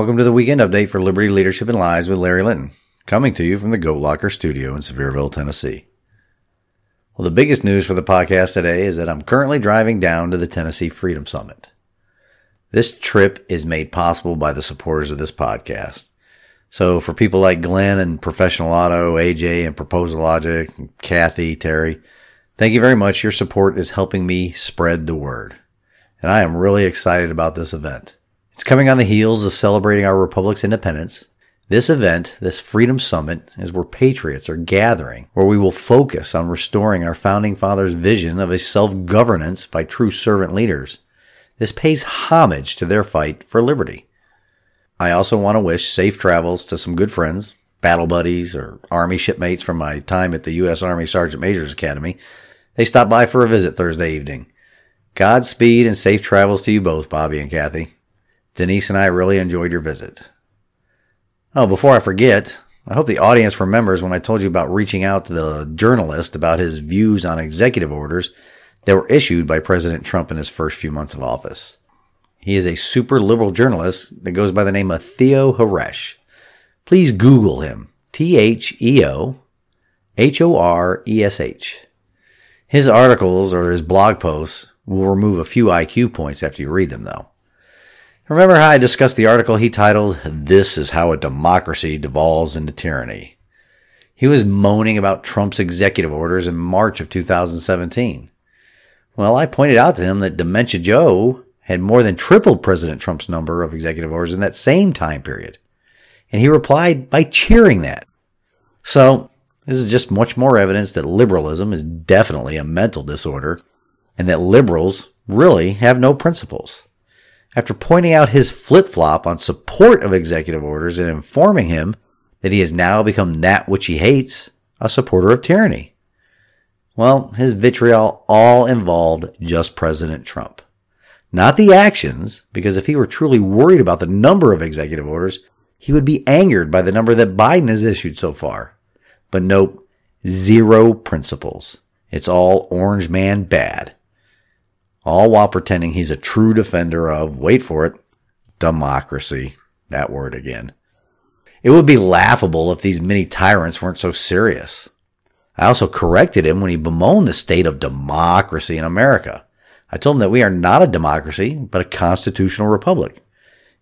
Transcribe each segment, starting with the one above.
Welcome to the weekend update for Liberty Leadership and Lives with Larry Linton, coming to you from the Goat Locker studio in Sevierville, Tennessee. Well, the biggest news for the podcast today is that I'm currently driving down to the Tennessee Freedom Summit. This trip is made possible by the supporters of this podcast. So for people like Glenn and Professional Auto, AJ and Proposal Logic, Kathy, Terry, thank you very much. Your support is helping me spread the word. And I am really excited about this event. It's coming on the heels of celebrating our republic's independence. This event, this Freedom Summit, is where patriots are gathering, where we will focus on restoring our founding fathers' vision of a self-governance by true servant leaders. This pays homage to their fight for liberty. I also want to wish safe travels to some good friends, battle buddies, or Army shipmates from my time at the U.S. Army Sergeant Major's Academy. They stopped by for a visit Thursday evening. Godspeed and safe travels to you both, Bobby and Kathy. Denise and I really enjoyed your visit. Oh, before I forget, I hope the audience remembers when I told you about reaching out to the journalist about his views on executive orders that were issued by President Trump in his first few months of office. He is a super liberal journalist that goes by the name of Theo Horesh. Please Google him. T H E O H O R E S H. His articles or his blog posts will remove a few IQ points after you read them, though. Remember how I discussed the article he titled, This is How a Democracy Devolves into Tyranny? He was moaning about Trump's executive orders in March of 2017. Well, I pointed out to him that Dementia Joe had more than tripled President Trump's number of executive orders in that same time period. And he replied by cheering that. So, this is just much more evidence that liberalism is definitely a mental disorder and that liberals really have no principles after pointing out his flip flop on support of executive orders and informing him that he has now become that which he hates, a supporter of tyranny. Well, his vitriol all involved just President Trump. Not the actions, because if he were truly worried about the number of executive orders, he would be angered by the number that Biden has issued so far. But nope, zero principles. It's all orange man bad all while pretending he's a true defender of, wait for it, democracy. That word again. It would be laughable if these mini tyrants weren't so serious. I also corrected him when he bemoaned the state of democracy in America. I told him that we are not a democracy, but a constitutional republic.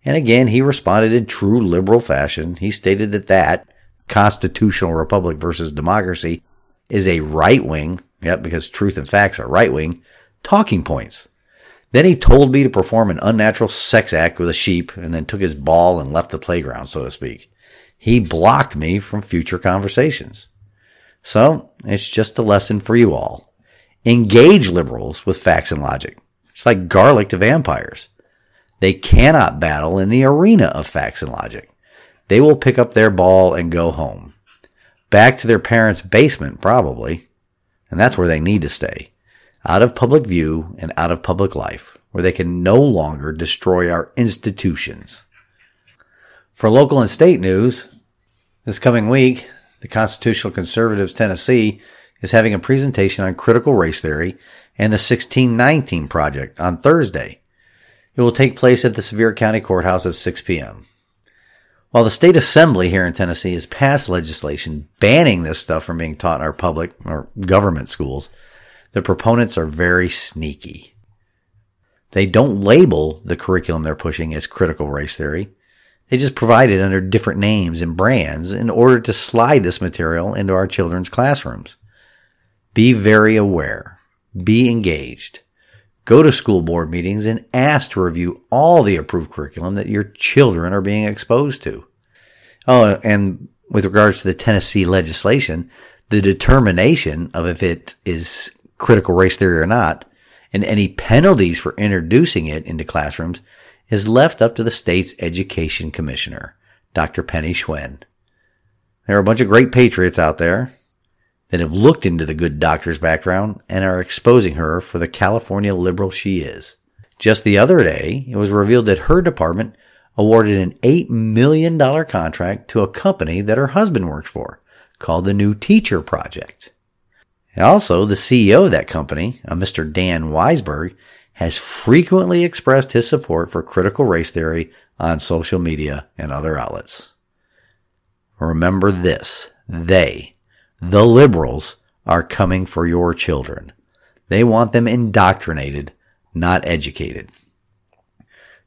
And again, he responded in true liberal fashion. He stated that that constitutional republic versus democracy is a right wing, yep, because truth and facts are right wing, talking points. Then he told me to perform an unnatural sex act with a sheep and then took his ball and left the playground, so to speak. He blocked me from future conversations. So it's just a lesson for you all. Engage liberals with facts and logic. It's like garlic to vampires. They cannot battle in the arena of facts and logic. They will pick up their ball and go home. Back to their parents' basement, probably. And that's where they need to stay out of public view and out of public life, where they can no longer destroy our institutions. For local and state news, this coming week, the Constitutional Conservatives Tennessee is having a presentation on critical race theory and the 1619 Project on Thursday. It will take place at the Sevier County Courthouse at 6 p.m. While the state assembly here in Tennessee has passed legislation banning this stuff from being taught in our public or government schools, the proponents are very sneaky. They don't label the curriculum they're pushing as critical race theory. They just provide it under different names and brands in order to slide this material into our children's classrooms. Be very aware. Be engaged. Go to school board meetings and ask to review all the approved curriculum that your children are being exposed to. Oh, and with regards to the Tennessee legislation, the determination of if it is critical race theory or not, and any penalties for introducing it into classrooms is left up to the state's education commissioner, Dr. Penny Schwinn. There are a bunch of great patriots out there that have looked into the good doctor's background and are exposing her for the California liberal she is. Just the other day, it was revealed that her department awarded an $8 million contract to a company that her husband works for called the New Teacher Project. Also, the CEO of that company, uh, a Mr. Dan Weisberg, has frequently expressed his support for critical race theory on social media and other outlets. Remember this. They, the liberals, are coming for your children. They want them indoctrinated, not educated.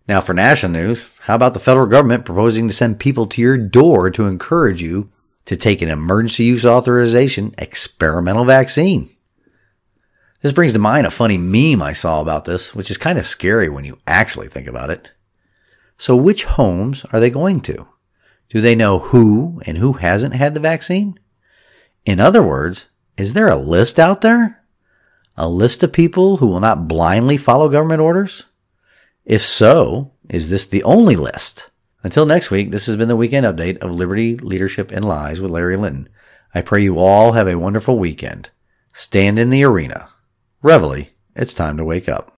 Now for national news, how about the federal government proposing to send people to your door to encourage you to take an emergency use authorization experimental vaccine? This brings to mind a funny meme I saw about this, which is kind of scary when you actually think about it. So which homes are they going to? Do they know who and who hasn't had the vaccine? In other words, is there a list out there? A list of people who will not blindly follow government orders? If so, is this the only list? Until next week, this has been the weekend update of Liberty, Leadership, and Lies with Larry Linton. I pray you all have a wonderful weekend. Stand in the arena. Reveille, it's time to wake up.